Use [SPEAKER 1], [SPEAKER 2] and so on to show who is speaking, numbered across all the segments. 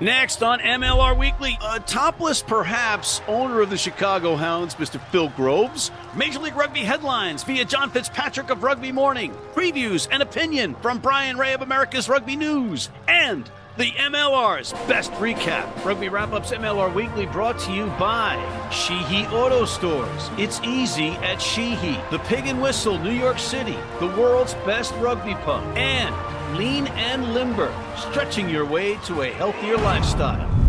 [SPEAKER 1] Next on MLR Weekly, a topless, perhaps, owner of the Chicago Hounds, Mr. Phil Groves. Major League Rugby headlines via John Fitzpatrick of Rugby Morning. Previews and opinion from Bryan Ray of America's Rugby News. And the MLR's best recap. Rugby Wrap Ups MLR Weekly brought to you by Sheehy Auto Stores. It's easy at Sheehy. The Pig and Whistle, New York City. The world's best rugby pub. And Lean and Limber, stretching your way to a healthier lifestyle.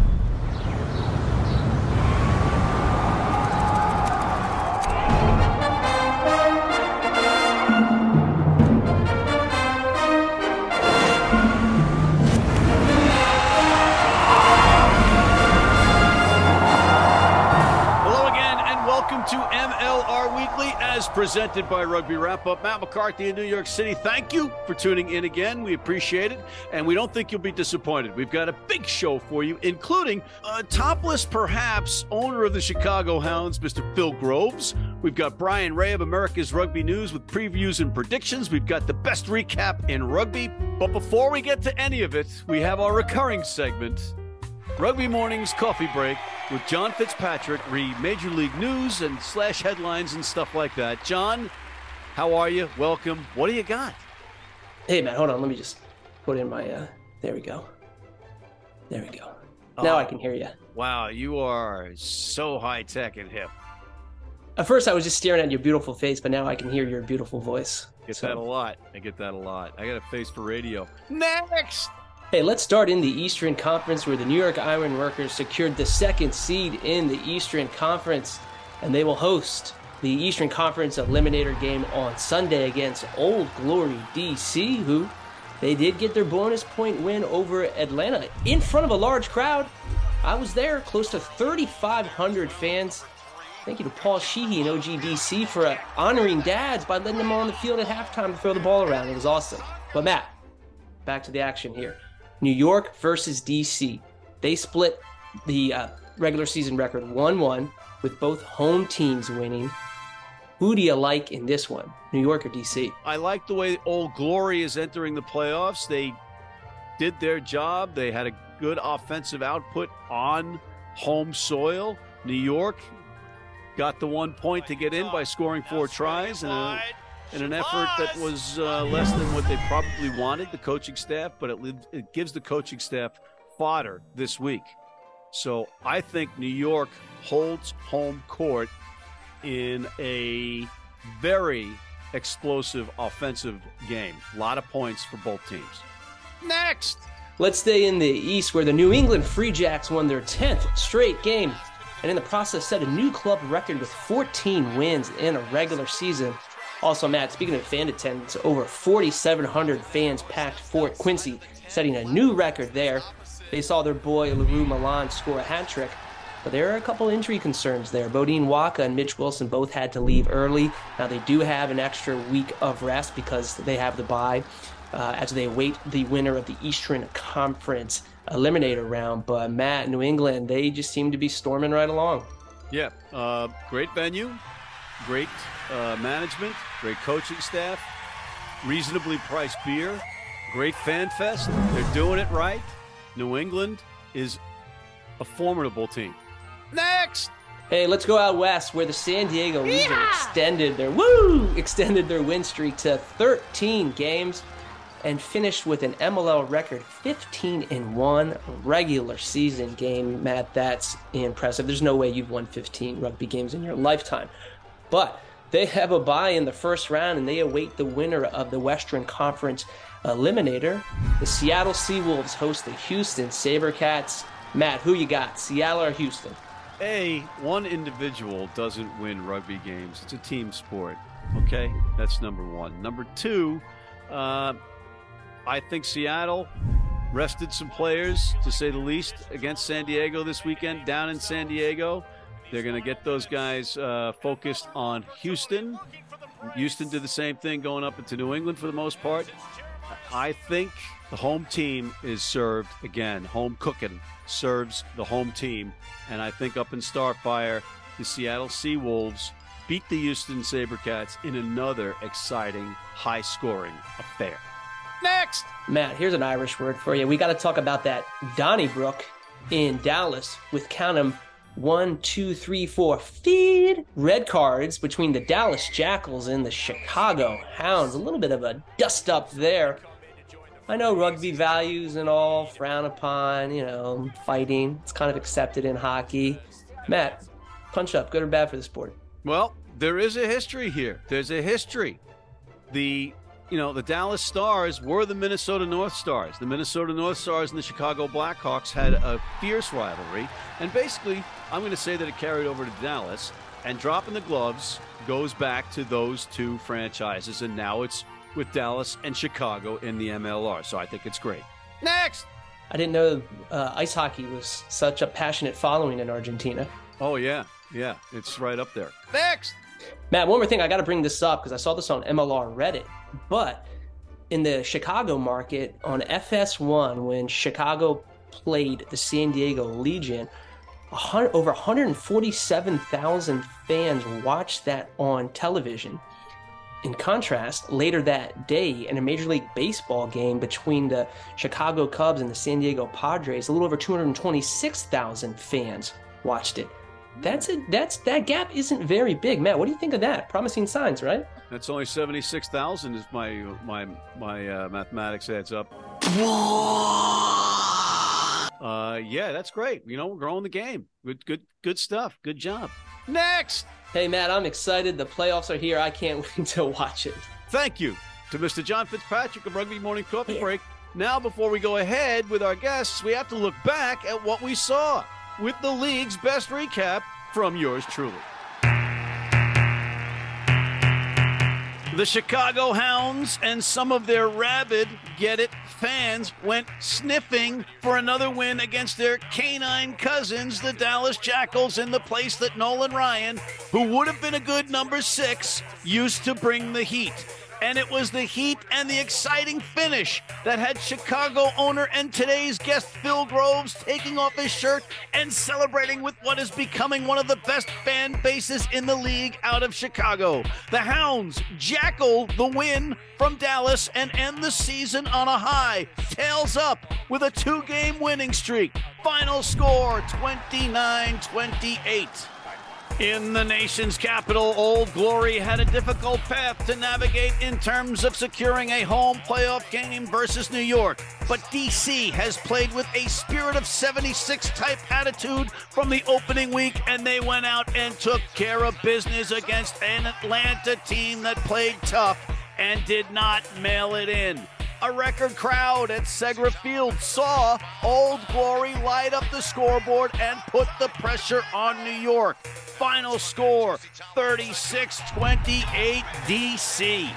[SPEAKER 1] Presented by Rugby Wrap Up. Matt McCarthy in New York City. Thank you for tuning in again. We appreciate it, and we don't think you'll be disappointed. We've got a big show for you, including a topless, perhaps, owner of the Chicago Hounds, Mr. Phil Groves. We've got Bryan Ray of America's Rugby News with previews and predictions. We've got the best recap in rugby. But before we get to any of it, we have our recurring segment Rugby Mornings Coffee Break with John Fitzpatrick, read Major League News and slash headlines and stuff like that. John, how are you? Welcome. What do you got?
[SPEAKER 2] Hey man, hold on. Let me just put in my. uh There we go. There we go. Now
[SPEAKER 1] Oh.
[SPEAKER 2] I can hear you.
[SPEAKER 1] Wow, you are so high tech and hip.
[SPEAKER 2] At first, I was just staring at your beautiful face, but now I can hear your beautiful voice.
[SPEAKER 1] Get
[SPEAKER 2] So-
[SPEAKER 1] that a lot. I get that a lot. I got a face for radio. Next.
[SPEAKER 2] Hey, let's start in the Eastern Conference where the New York Iron Workers secured the second seed in the Eastern Conference, and they will host the Eastern Conference Eliminator game on Sunday against Old Glory DC, who they did get their bonus point win over Atlanta in front of a large crowd. I was there, close to 3,500 fans. Thank you to Paul Sheehy and OGDC for uh, honoring dads by letting them on the field at halftime to throw the ball around. It was awesome. But Matt, back to the action here. New York versus DC. They split the uh, regular season record 1 1 with both home teams winning. Who do you like in this one, New York or DC?
[SPEAKER 1] I like the way Old Glory is entering the playoffs. They did their job. They had a good offensive output on home soil. New York got the one point to get in by scoring four tries in, a, in an effort that was uh, less than what they probably wanted, the coaching staff, but it, liv- it gives the coaching staff fodder this week. So I think New York holds home court in a very explosive offensive game. A lot of points for both teams. Next.
[SPEAKER 2] Let's stay in the East where the New England Free Jacks won their 10th straight game and in the process set a new club record with 14 wins in a regular season. Also, Matt, speaking of fan attendance, over 4,700 fans packed Fort Quincy, setting a new record there. They saw their boy Le Roux Malan score a hat trick, but there are a couple injury concerns there. Beaudein Waaka and Mitch Wilson both had to leave early. Now, they do have an extra week of rest because they have the bye uh, as they await the winner of the Eastern Conference Eliminator round. But Matt, New England, they just seem to be storming right along.
[SPEAKER 1] Yeah, uh, great venue, great uh, management, great coaching staff, reasonably priced beer, great fan fest. They're doing it right. New England is a formidable team. Next.
[SPEAKER 2] Hey, let's go out west where the San Diego Legion extended their woo extended their win streak to 13 games and finished with an MLL record 15 in one regular season game. Matt, that's impressive. There's no way you've won 15 rugby games in your lifetime. But they have a bye in the first round and they await the winner of the Western Conference Eliminator. The Seattle Seawolves host the Houston Sabercats. Matt, who you got? Seattle or Houston?
[SPEAKER 1] A, one individual doesn't win rugby games. It's a team sport. Okay? That's number one. Number two, uh, I think Seattle rested some players, to say the least, against San Diego this weekend down in San Diego. They're going to get those guys uh, focused on Houston. Houston did the same thing going up into New England for the most part. I think the home team is served again. Home cooking serves the home team. And I think up in Starfire, the Seattle Seawolves beat the Houston Sabercats in another exciting, high scoring affair. Next!
[SPEAKER 2] Matt, here's an Irish word for you. We got to talk about that Donnybrook in Dallas with count 'em one, two, three, four feed red cards between the Dallas Jackals and the Chicago Hounds. A little bit of a dust up there. I know rugby values and all frown upon, you know, fighting. It's kind of accepted in hockey. Matt, punch up, good or bad for the sport?
[SPEAKER 1] Well, there is a history here. There's a history. The you know, the Dallas Stars were the Minnesota North Stars. The Minnesota North Stars and the Chicago Blackhawks had a fierce rivalry. And basically, I'm going to say that it carried over to Dallas. And dropping the gloves goes back to those two franchises. And now it's with Dallas and Chicago in the MLR. So I think it's great. Next!
[SPEAKER 2] I didn't know uh, ice hockey was such a passionate following in Argentina.
[SPEAKER 1] Oh, yeah. Yeah. It's right up there. Next!
[SPEAKER 2] Matt, one more thing. I got to bring this up because I saw this on MLR Reddit. But in the Chicago market on FS1, when Chicago played the San Diego Legion, over 147,000 fans watched that on television. In contrast, later that day, in a Major League Baseball game between the Chicago Cubs and the San Diego Padres, a little over 226,000 fans watched it. That's a that's that gap isn't very big, Matt. What do you think of that? Promising signs, right?
[SPEAKER 1] That's only seventy six thousand. Is my my my uh, mathematics adds up. Uh, yeah, that's great. You know, we're growing the game. Good, good, good stuff. Good job. Next.
[SPEAKER 2] Hey, Matt, I'm excited. The playoffs are here. I can't wait to watch it.
[SPEAKER 1] Thank you to Mr. John Fitzpatrick of Rugby Morning Coffee Break. Now, before we go ahead with our guests, we have to look back at what we saw with the league's best recap from yours truly. The Chicago Hounds and some of their rabid, get it, fans went sniffing for another win against their canine cousins, the Dallas Jackals, in the place that Nolan Ryan, who would have been a good number six, used to bring the heat and it was the heat and the exciting finish that had Chicago owner and today's guest Phil Groves taking off his shirt and celebrating with what is becoming one of the best fan bases in the league out of Chicago. The Hounds jackal the win from Dallas and end the season on a high, tails up with a two game winning streak. Final score 29 28. In the nation's capital, Old Glory had a difficult path to navigate in terms of securing a home playoff game versus New York. But DC has played with a spirit of 76 type attitude from the opening week, and they went out and took care of business against an Atlanta team that played tough and did not mail it in. A record crowd at Segra Field saw Old Glory light up the scoreboard and put the pressure on New York. Final score 36 28 DC.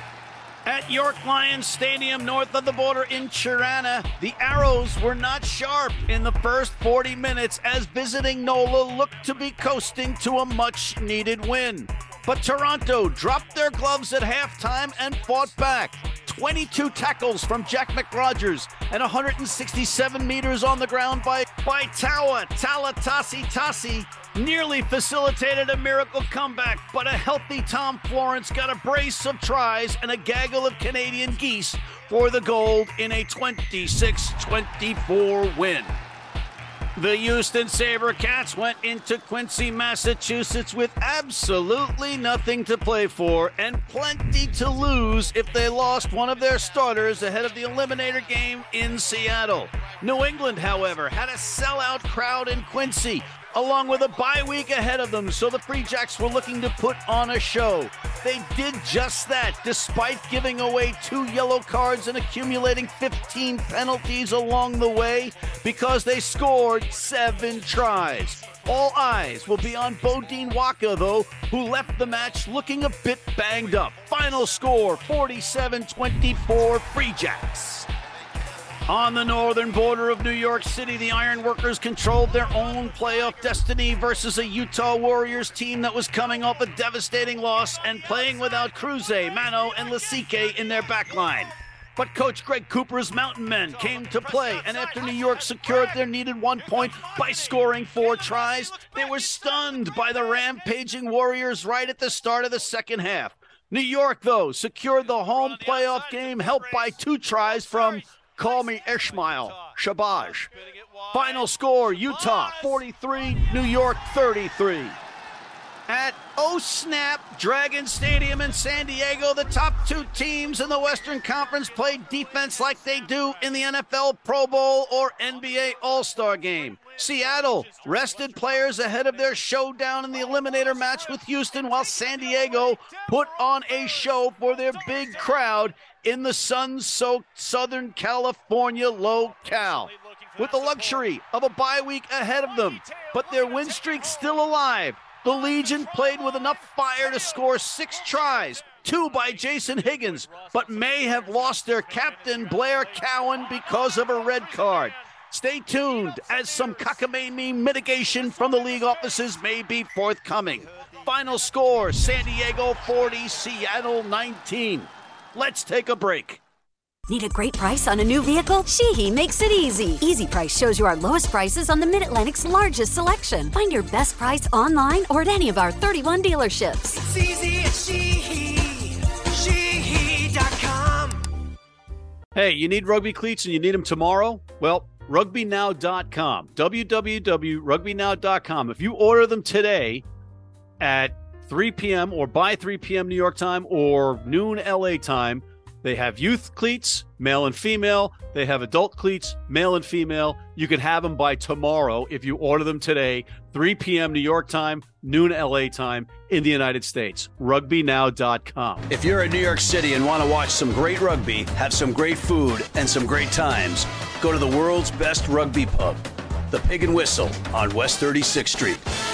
[SPEAKER 1] At York Lions Stadium, north of the border in Toronto, the Arrows were not sharp in the first 40 minutes as visiting NOLA looked to be coasting to a much needed win. But Toronto dropped their gloves at halftime and fought back. 22 tackles from Jack McRogers and 167 meters on the ground by, by Tawa Talatasi Tasi nearly facilitated a miracle comeback, but a healthy Tom Florence got a brace of tries and a gaggle of Canadian geese for the gold in a 26 24 win. The Houston SaberCats went into Quincy, Massachusetts with absolutely nothing to play for and plenty to lose if they lost one of their starters ahead of the eliminator game in Seattle. New England, however, had a sellout crowd in Quincy, along with a bye week ahead of them, so the Free Jacks were looking to put on a show. They did just that, despite giving away two yellow cards and accumulating 15 penalties along the way, because they scored seven tries. All eyes will be on Beaudein Waaka, though, who left the match looking a bit banged up. Final score 47 24 Free Jacks. On the northern border of New York City, the Ironworkers controlled their own playoff destiny versus a Utah Warriors team that was coming off a devastating loss and playing without Cruze, Mano, and Lasike in their backline. But coach Greg Cooper's Mountain Men came to play, and after New York secured their needed one point by scoring four tries, they were stunned by the rampaging Warriors right at the start of the second half. New York, though, secured the home playoff game, helped by two tries from Call me Ishmael Shabazz. Final score Utah 43, New York 33. At Oh Snapdragon Stadium in San Diego, the top two teams in the Western Conference played defense like they do in the NFL Pro Bowl or NBA All Star game. Seattle rested players ahead of their showdown in the eliminator match with Houston, while San Diego put on a show for their big crowd in the sun soaked Southern California locale. With the luxury of a bye week ahead of them, but their win streak still alive. The Legion played with enough fire to score six tries, two by Jason Higgins, but may have lost their captain, Blair Cowan, because of a red card. Stay tuned as some cockamamie mitigation from the league offices may be forthcoming. Final score San Diego 40, Seattle 19. Let's take a break.
[SPEAKER 3] Need a great price on a new vehicle? Sheehy makes it easy. Easy Price shows you our lowest prices on the Mid Atlantic's largest selection. Find your best price online or at any of our 31 dealerships.
[SPEAKER 4] It's easy at Sheehy. Sheehy.com.
[SPEAKER 1] Hey, you need rugby cleats and you need them tomorrow? Well, rugbynow.com. www.rugbynow.com. If you order them today at 3 p.m. or by 3 p.m. New York time or noon LA time, they have youth cleats, male and female. They have adult cleats, male and female. You can have them by tomorrow if you order them today, 3 p.m. New York time, noon LA time in the United States. RugbyNow.com.
[SPEAKER 5] If you're in New York City and want to watch some great rugby, have some great food, and some great times, go to the world's best rugby pub, the Pig and Whistle on West 36th Street.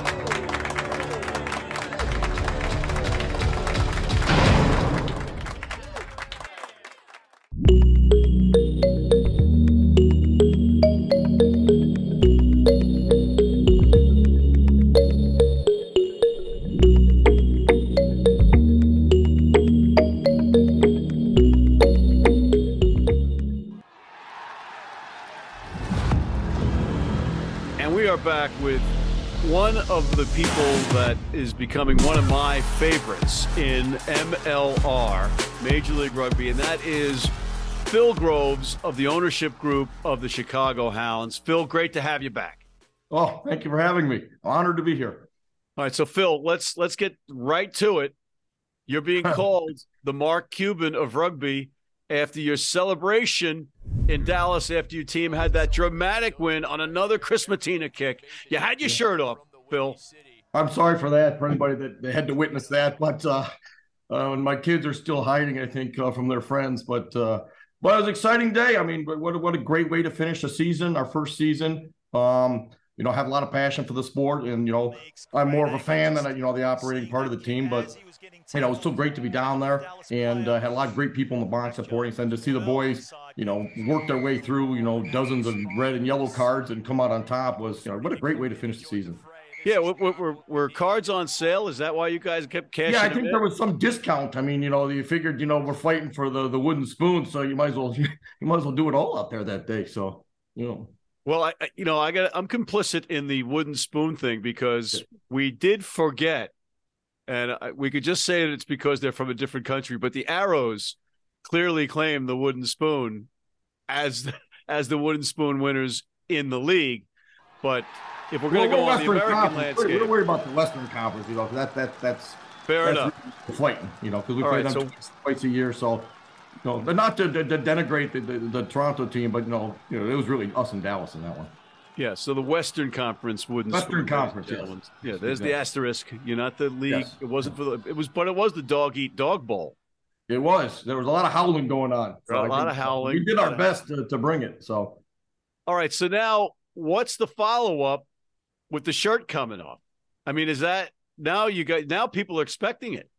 [SPEAKER 1] Back with one of the people that is becoming one of my favorites in MLR, Major League Rugby, and that is Phil Groves of the ownership group of the Chicago Hounds. Phil, great to have you back.
[SPEAKER 6] Oh, thank you for having me. Honored to be here.
[SPEAKER 1] All right, so Phil, let's let's get right to it. You're being called the Mark Cuban of rugby after your celebration in Dallas after your team had that dramatic win on another Chris Mattina kick. You had your shirt off, Phil.
[SPEAKER 6] I'm sorry for that for anybody that, had to witness that, but uh, uh, and my kids are still hiding, I think, uh, from their friends. But uh, but it was an exciting day. I mean, what what a great way to finish the season, our first season. Um, you know, have a lot of passion for the sport, and you know, I'm more of a fan than you know the operating part of the team, but. You know, it was still great to be down there and uh, had a lot of great people in the box supporting us. And to see the boys, you know, work their way through, you know, dozens of red and yellow cards and come out on top was, you know, what a great way to finish the season.
[SPEAKER 1] Yeah, were, were- were, were cards on sale? Is that why you guys kept cashing?
[SPEAKER 6] Yeah, I think there was some discount. I mean, you know, you figured, you know, we're fighting for the the wooden spoon, so you might as well you might as well do it all out there that day. So, you know,
[SPEAKER 1] Well, I, you know, I got I'm complicit in the wooden spoon thing because we did forget, and I, we could just say that it's because they're from a different country. But the Arrows clearly claim the wooden spoon as the, as the wooden spoon winners in the league. But if we're going to go on the American
[SPEAKER 6] Conference.
[SPEAKER 1] Landscape,
[SPEAKER 6] We're worried about the Western Conference, you know, that that that's
[SPEAKER 1] fair
[SPEAKER 6] that's
[SPEAKER 1] enough.
[SPEAKER 6] really fighting, you know, because we
[SPEAKER 1] All
[SPEAKER 6] play
[SPEAKER 1] right,
[SPEAKER 6] them
[SPEAKER 1] so-
[SPEAKER 6] twice a year. So, no, but not to, to, to denigrate the, the, the Toronto team, but know, you know, it was really us and Dallas in that one.
[SPEAKER 1] Yeah, so the Western Conference wooden
[SPEAKER 6] Western
[SPEAKER 1] spoon, ladies and
[SPEAKER 6] Conference, yes.
[SPEAKER 1] Yeah, there's the asterisk. You're not the league.
[SPEAKER 6] Yes.
[SPEAKER 1] It wasn't for the. It was, but it was the dog eat dog bowl.
[SPEAKER 6] It was. There was a lot of howling going on.
[SPEAKER 1] A lot
[SPEAKER 6] think
[SPEAKER 1] of howling.
[SPEAKER 6] We did our best to, to bring it. So,
[SPEAKER 1] All right. So now, what's the follow up with the shirt coming off? I mean, is that now you got now people are expecting it?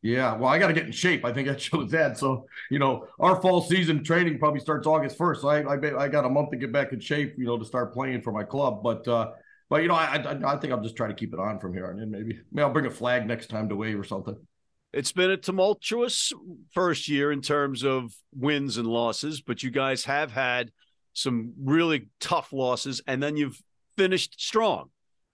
[SPEAKER 6] Yeah, well, I got to get in shape. I think that shows that. So, you know, our fall season training probably starts August first. So I, I, I got a month to get back in shape, you know, to start playing for my club. But uh, but you know, I, I, I think I'll just try to keep it on from here on in. Maybe maybe I'll bring a flag next time to wave or something.
[SPEAKER 1] It's been a tumultuous first year in terms of wins and losses, but you guys have had some really tough losses, and then you've finished strong.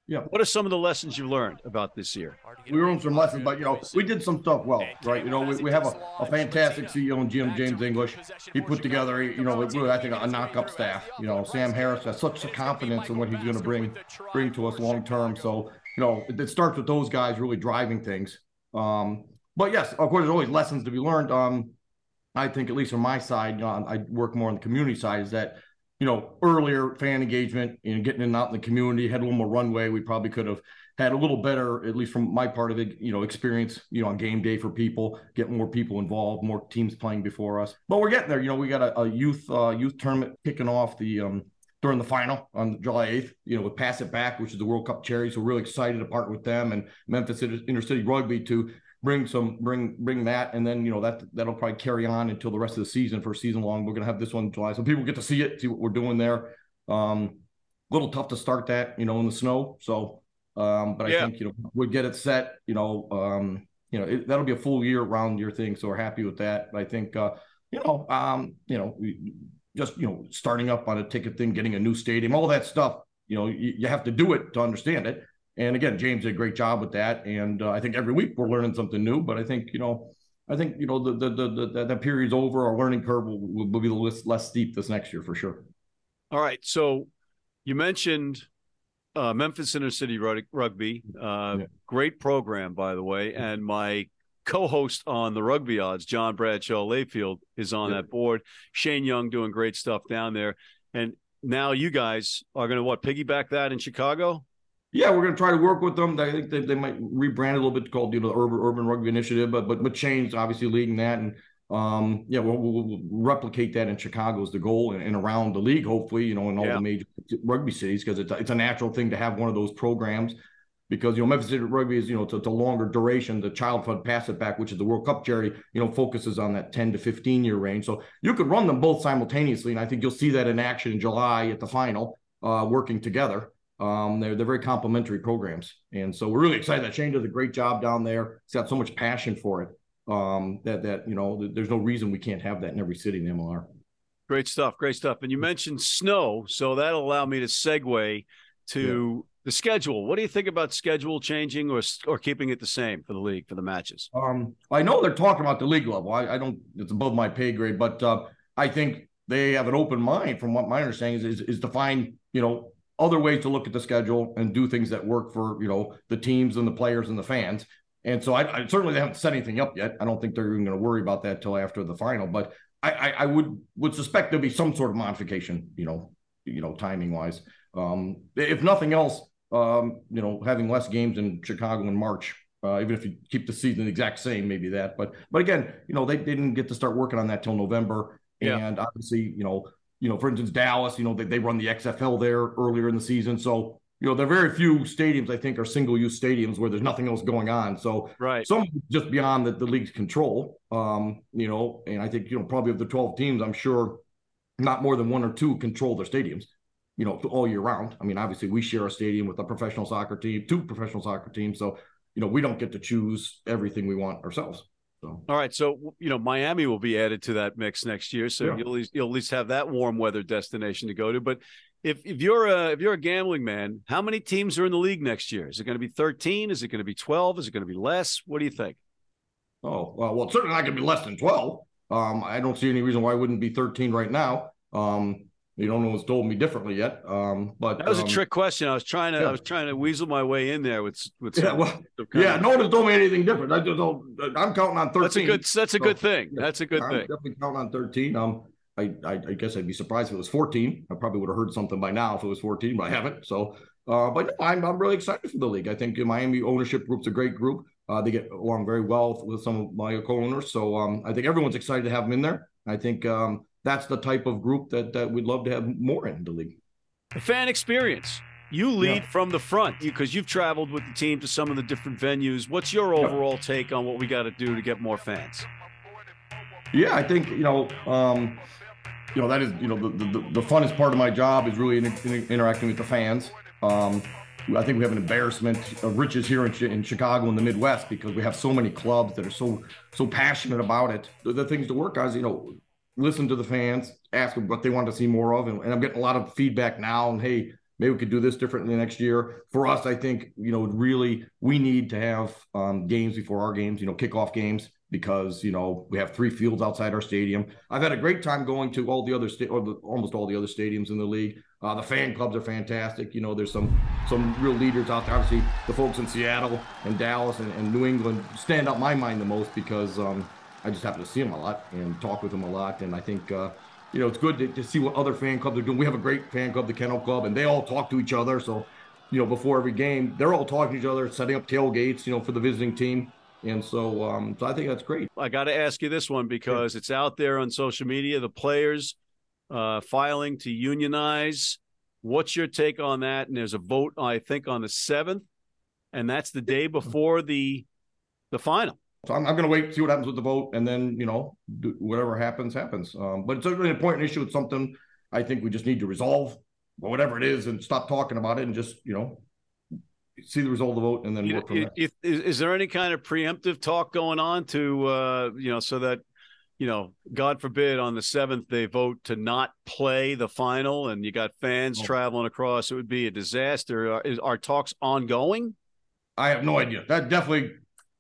[SPEAKER 6] Yeah.
[SPEAKER 1] What are some of the lessons you learned about this year?
[SPEAKER 6] We learned some lessons, but you know, we did some stuff well, right? You know, we, we have a, a fantastic CEO in Jim James English. He put together, you know, really, I think a knock-up staff. You know, Sam Harris has such a confidence in what he's going to bring bring to us long term. So, you know, it, it, starts with those guys really driving things. Um, but yes, of course, there's always lessons to be learned. Um, I think, at least on my side, you know, I work more on the community side, is that you know, earlier fan engagement and getting in out in the community, had a little more runway. We probably could have had a little better, at least from my part of it, you know, experience, you know, on game day for people, get more people involved, more teams playing before us. But we're getting there. You know, we got a, a youth uh, youth tournament kicking off the um, during the final on July 8th, you know, with Pass It Back, which is the World Cup charity. So we're really excited to partner with them and Memphis Intercity Rugby to bring some bring bring that and then you know that that'll probably carry on until the rest of the season for season long. We're going to have this one in july so people get to see it see what we're doing there. Um a little tough to start that you know in the snow so um but i think you know we get it set you know um you know it, that'll be a full year round year thing so we're happy with that. But i think uh you know um you know we, just you know starting up on a ticket thing getting a new stadium all that stuff you know you, you have to do it to understand it and again, James did a great job with that. And uh, I think every week we're learning something new. But I think you know, I think you know the the the, the that period's over. Our learning curve will, will be less less steep this next year for sure.
[SPEAKER 1] All right. So you mentioned uh, Memphis Intercity Rugby. Uh, yeah. Great program, by the way. And my co-host on the Rugby Odds, John Bradshaw Layfield, is on yeah. that board. Shane Young doing great stuff down there. And now you guys are going to what piggyback that in Chicago?
[SPEAKER 6] Yeah, we're going to try to work with them. I think they, they might rebrand a little bit called you know the Urban Urban Rugby Initiative, but but but Shane's obviously leading that, and um yeah we'll, we'll replicate that in Chicago is the goal and, and, around the league hopefully you know in all yeah. the major rugby cities because it's it's a natural thing to have one of those programs because you know Memphis City Rugby is you know it's, it's a longer duration. The Child Fund Pass It Back, which is the World Cup charity, you know focuses on that 10 to 15 year range. So you could run them both simultaneously, and I think you'll see that in action in July at the final, uh, working together. Um, they're they're very complementary programs, and so we're really excited that Shane does a great job down there. He's got so much passion for it um, that that you know there's no reason we can't have that in every city in the MLR.
[SPEAKER 1] Great stuff, great stuff. And you mentioned snow, so that'll allow me to segue to yeah. the schedule. What do you think about schedule changing or or keeping it the same for the league for the matches?
[SPEAKER 6] Um, I know they're talking about the league level. I, I don't. It's above my pay grade, but uh, I think they have an open mind, from what my understanding is, is, is to find you know other ways to look at the schedule and do things that work for you know the teams and the players and the fans. And so I, I certainly haven't set anything up yet. I don't think they're even going to worry about that till after the final. But I, I, I, would would suspect there'll be some sort of modification, you know, you know, timing wise. Um, if nothing else, um, you know, having less games in Chicago in March, uh, even if you keep the season the exact same, maybe that. But but again, you know, they, they didn't get to start working on that till November. Yeah. And obviously, you know, you know, for instance, Dallas, you know, they, they run the XFL there earlier in the season. So, you know, there are very few stadiums I think are single use stadiums where there's nothing else going on. So,
[SPEAKER 1] right,
[SPEAKER 6] some just beyond the, the league's control. Um, you know, and I think, you know, probably of the 12 teams, I'm sure not more than one or two control their stadiums, you know, all year round. I mean, obviously, we share a stadium with a professional soccer team, two professional soccer teams. So, you know, we don't get to choose everything we want ourselves. So.
[SPEAKER 1] All right, so you know Miami will be added to that mix next year, so yeah. you'll, you'll at least have that warm weather destination to go to. But if if you're a if you're a gambling man, how many teams are in the league next year? Is it going to be 13? Is it going to be 12? Is it going to be less? What do you think?
[SPEAKER 6] Oh well, well, certainly not going to be less than 12. Um, I don't see any reason why it wouldn't be 13 right now. Um, you don't know what's told me differently yet. Um, but
[SPEAKER 1] that was
[SPEAKER 6] um,
[SPEAKER 1] a trick question. I was trying to yeah. I was trying to weasel my way in there with with
[SPEAKER 6] yeah, well, yeah. No one has told me anything different. I just I'm counting on thirteen.
[SPEAKER 1] That's a good. That's a good thing.
[SPEAKER 6] Yeah,
[SPEAKER 1] that's a good thing.
[SPEAKER 6] I'm
[SPEAKER 1] thing.
[SPEAKER 6] Definitely counting on thirteen. Um, I, I, I guess I'd be surprised if it was fourteen. I probably would have heard something by now if it was fourteen, but I haven't. So, uh, but no, I'm I'm really excited for the league. I think Miami ownership group's a great group. Uh, they get along very well with some of my co-owners. So um, I think everyone's excited to have them in there. I think um, that's the type of group that that we'd love to have more in the league.
[SPEAKER 1] The fan experience. You lead yeah. from the front because you, have traveled with the team to some of the different venues. What's your overall yeah. take on what we got to do to get more fans?
[SPEAKER 6] Yeah, I think you know, um, you know that is you know the, the, the funnest part of my job is really in, in, interacting with the fans. Um, I think we have an embarrassment of riches here in, in Chicago in the Midwest because we have so many clubs that are so so passionate about it. The, the things to work on is, you know, listen to the fans, ask them what they want to see more of, and, and I'm getting a lot of feedback now. And hey, maybe we could do this differently next year. For us, I think you know really we need to have um, games before our games. You know, kickoff games because you know we have three fields outside our stadium. I've had a great time going to all the other sta- or the, almost all the other stadiums in the league. Uh, the fan clubs are fantastic. You know, there's some some real leaders out there. Obviously, the folks in Seattle and Dallas and, and New England stand out my mind the most because um, I just happen to see them a lot and talk with them a lot. And I think uh, you know it's good to, to see what other fan clubs are doing. We have a great fan club, the Kennel Club, and they all talk to each other. So you know, before every game, they're all talking to each other, setting up tailgates. You know, for the visiting team. And so, um, so I think that's great.
[SPEAKER 1] I got to ask you this one because it's out there on social media. The players uh, filing to unionize. What's your take on that? And there's a vote, I think, on the seventh, and that's the day before the the final.
[SPEAKER 6] So I'm, I'm going to wait, see what happens with the vote, and then you know, do, whatever happens, happens. Um, but it's a really important issue. It's something I think we just need to resolve, whatever it is, and stop talking about it, and just you know, see the result of the vote and then
[SPEAKER 1] You-
[SPEAKER 6] work from
[SPEAKER 1] you-
[SPEAKER 6] there.
[SPEAKER 1] is, is there any kind of preemptive talk going on to uh, you know so that you know God forbid on the seventh they vote to not play the final and you got fans
[SPEAKER 6] Oh.
[SPEAKER 1] traveling across it would be a disaster. Are, is, are talks ongoing?
[SPEAKER 6] I have no idea. That definitely,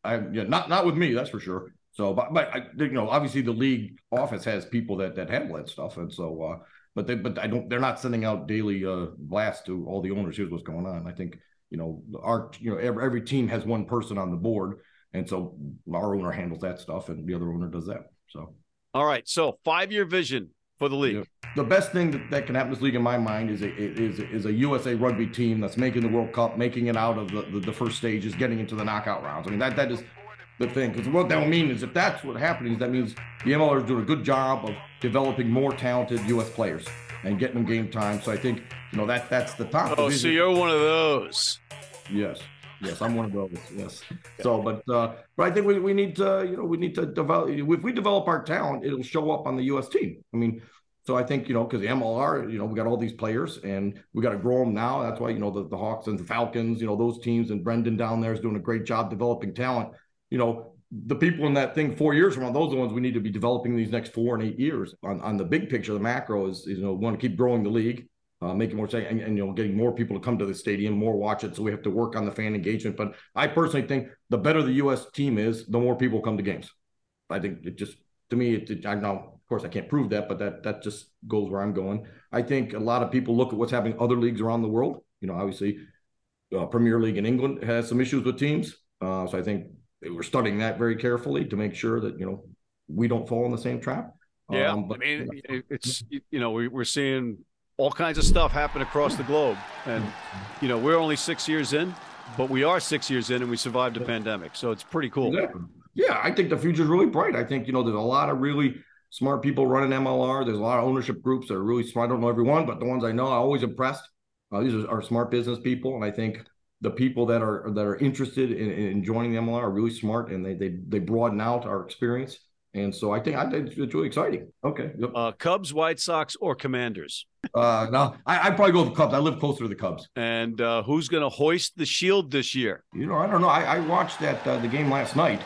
[SPEAKER 6] I yeah, not not with me, that's for sure. So, but but I, you know, obviously the league office has people that that handle that stuff, and so, uh, but they but I don't, they're not sending out daily uh blasts to all the owners. Here's what's going on. I think you know our you know every every team has one person on the board, and so our owner handles that stuff, and the other owner does that. So.
[SPEAKER 1] All right, so five year vision for the league.
[SPEAKER 6] The best thing that, that can happen to this league, in my mind, is a is is a USA rugby team that's making the World Cup, making it out of the, the, the first stages, getting into the knockout rounds. I mean, that that is the thing. Because what that will mean is if that's what happens, that means the MLR is doing a good job of developing more talented US players and getting them game time. So I think you know that that's the top.
[SPEAKER 1] Oh, so you're one of those.
[SPEAKER 6] Yes. Yes, I'm one of those. Yes. So, but uh, but I think we, we need to you know we need to develop. If we develop our talent, it'll show up on the U.S. team. I mean, so I think you know because the MLR, you know, we got all these players and we got to grow them now. That's why you know the, the Hawks and the Falcons, you know, those teams and Brendan down there is doing a great job developing talent. You know, the people in that thing four years from now, those are the ones we need to be developing these next four and eight years. On on the big picture, the macro is, is you know want to keep growing the league uh, making more say and, and you know getting more people to come to the stadium, more watch it. So we have to work on the fan engagement. But I personally think the better the U.S. team is, the more people come to games. I think it just to me, it, it I know of course I can't prove that, but that that just goes where I'm going. I think a lot of people look at what's happening other leagues around the world. You know, obviously, uh, Premier League in England has some issues with teams, uh, so I think we're studying that very carefully to make sure that you know we don't fall in the same trap.
[SPEAKER 1] Yeah,
[SPEAKER 6] Um,
[SPEAKER 1] I mean, it- it's you know we, we're seeing all kinds of stuff happen across the globe, and you know we're only six years in, but we are six years in, and we survived a pandemic, so it's pretty cool.
[SPEAKER 6] Exactly. Yeah, I think the future is really bright. I think you know there's a lot of really smart people running MLR. There's a lot of ownership groups that are really smart. I don't know everyone, but the ones I know, I'm always impressed. Uh, these are, are smart business people, and I think the people that are that are interested in, in joining the MLR are really smart, and they they they broaden out our experience. And so I think I think it's really exciting. Okay. Yep.
[SPEAKER 1] Uh, Cubs, White Sox, or Commanders,
[SPEAKER 6] Uh, no, I I probably go with the Cubs. I live closer to the Cubs.
[SPEAKER 1] and uh, who's going to hoist the shield this year?
[SPEAKER 6] You know, I don't know. I, I watched that uh, the game last night.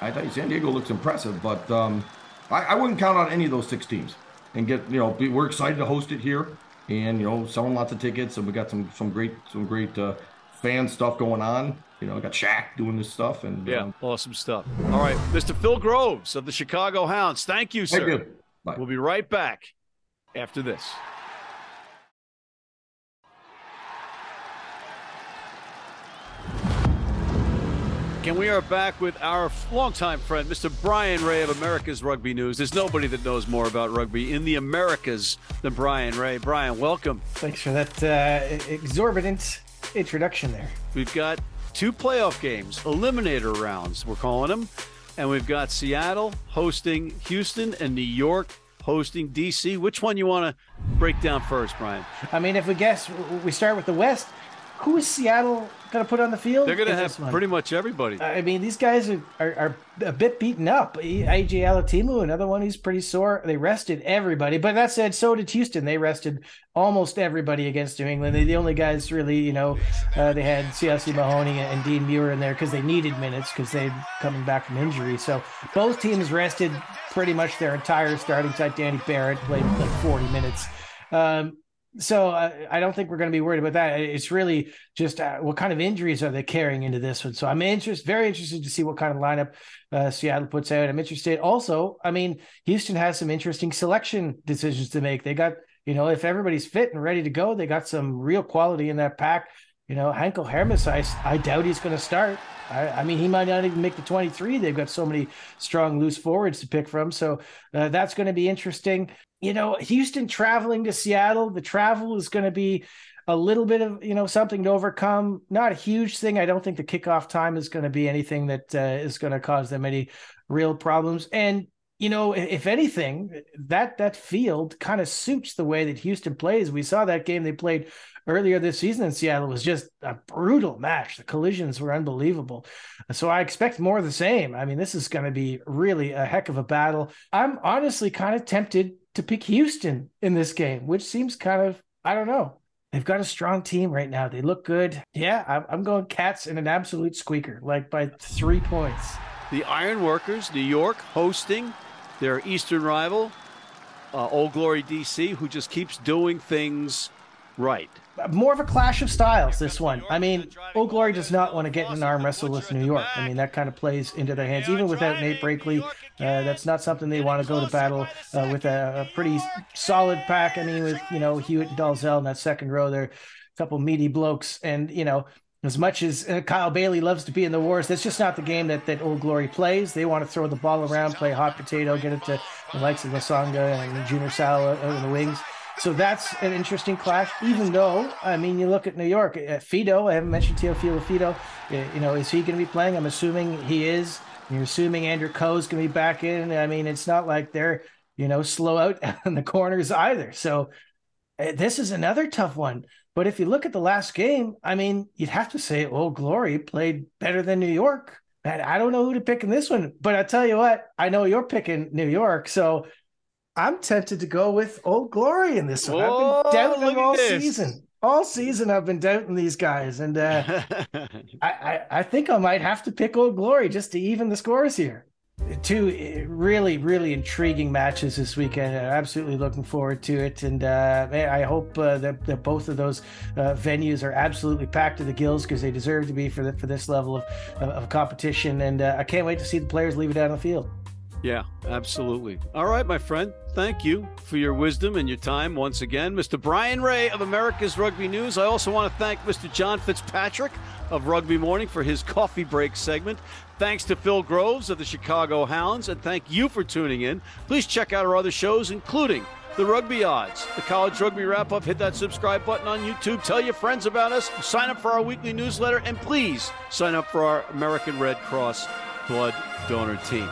[SPEAKER 6] I you, San Diego looks impressive, but um, I, I wouldn't count on any of those six teams. And get you know, be, we're excited to host it here, and you know, selling lots of tickets, and we got some some great some great uh, fan stuff going on. You know, I got Shaq doing this stuff, and
[SPEAKER 1] Yeah,
[SPEAKER 6] um,
[SPEAKER 1] awesome stuff. All right, Mr. Phil Groves of the Chicago Hounds. Thank you, sir.
[SPEAKER 6] thank you. Bye.
[SPEAKER 1] We'll be right back after this. And we are back with our longtime friend, Mr. Bryan Ray of America's Rugby News. There's nobody that knows more about rugby in the Americas than Bryan Ray. Bryan, welcome.
[SPEAKER 7] Thanks for that uh, exorbitant introduction there.
[SPEAKER 1] We've got two playoff games, eliminator rounds, we're calling them. And we've got Seattle hosting Houston and New York hosting DC. Which one you want to break down first, Bryan?
[SPEAKER 7] I mean, if we guess, we start with the West. who is Seattle going to put on the field?
[SPEAKER 1] They're going to have pretty much everybody.
[SPEAKER 7] I mean, these guys are, are, are a bit beaten up. AJ Alatimu, another one who's pretty sore. They rested everybody. But that said, so did Houston. They rested almost everybody against New England. They the only guys really, you know, uh, they had CLC Mahoney and Dean Muir in there because they needed minutes because they're coming back from injury. So both teams rested pretty much their entire starting side. Danny Barrett played like 40 minutes. Um, so uh, I don't think we're going to be worried about that. It's really just uh, what kind of injuries are they carrying into this one. So I'm interested, very interested to see what kind of lineup uh, Seattle puts out. I'm interested. Also, I mean, Houston has some interesting selection decisions to make. They got, you know, if everybody's fit and ready to go, they got some real quality in that pack. You know, Hanco Germishuys, I, I doubt he's going to start. I, I, mean, he might not even make the 23. They've got so many strong loose forwards to pick from. So uh, that's going to be interesting you know, Houston traveling to Seattle, the travel is going to be a little bit of, you know, something to overcome. Not a huge thing. I don't think the kickoff time is going to be anything that uh, is going to cause them any real problems. And, you know, if anything, that that field kind of suits the way that Houston plays. We saw that game they played earlier this season in Seattle was just a brutal match. The collisions were unbelievable. So I expect more of the same. I mean, this is going to be really a heck of a battle. I'm honestly kind of tempted to pick Houston in this game, which seems kind of, I don't know. They've got a strong team right now. They look good. Yeah, I'm going Cats in an absolute squeaker, like by three points.
[SPEAKER 1] The Ironworkers, New York, hosting their Eastern rival, uh, Old Glory DC, who just keeps doing things right
[SPEAKER 7] more of a clash of styles. This one, I mean, Old Glory does not want to get in an arm wrestle with New York. I mean, that kind of plays into their hands, even without Nate Brakeley. Uh, that's not something they want to go to battle uh, with a, a, pretty solid pack. I mean, with you know Hewitt and Dalzell in that second row, they're a couple meaty blokes, and you know. As much as uh, Kyle Bailey loves to be in the wars, that's just not the game that, that Old Glory plays. They want to throw the ball around, play hot potato, get it to the likes of Lasonga and Junior Sal in the wings. So that's an interesting clash, even though, I mean, you look at New York, uh, Fido, I haven't mentioned Teofilo Fido. You know, is he going to be playing? I'm assuming he is. You're assuming Andrew Coe's going to be back in. I mean, it's not like they're, you know, slow out in the corners either. So uh, this is another tough one. But if you look at the last game, I mean, you'd have to say Old Glory played better than New York. And I don't know who to pick in this one, but I tell you what, I know you're picking New York. So I'm tempted to go with Old Glory in this one.
[SPEAKER 1] Oh,
[SPEAKER 7] I've been doubting them all season. All season, I've been doubting these guys, and uh, I, I, I think I might have to pick Old Glory just to even the scores here. Two eh, really, really intriguing matches this weekend. I'm absolutely looking forward to it, and uh, I hope uh, that, that both of those uh, venues are absolutely packed to the gills because they deserve to be for the, for this level of of competition. And uh, I can't wait to see the players leave it out on the field.
[SPEAKER 1] Yeah, absolutely. All right, my friend. Thank you for your wisdom and your time once again. Mr. Bryan Ray of America's Rugby News. I also want to thank Mr. John Fitzpatrick of Rugby Morning for his coffee break segment. Thanks to Phil Groves of the Chicago Hounds, and thank you for tuning in. Please check out our other shows, including the Rugby Odds, the College Rugby Wrap Up. Hit that subscribe button on YouTube. Tell your friends about us. Sign up for our weekly newsletter, and please sign up for our American Red Cross Blood Donor Team.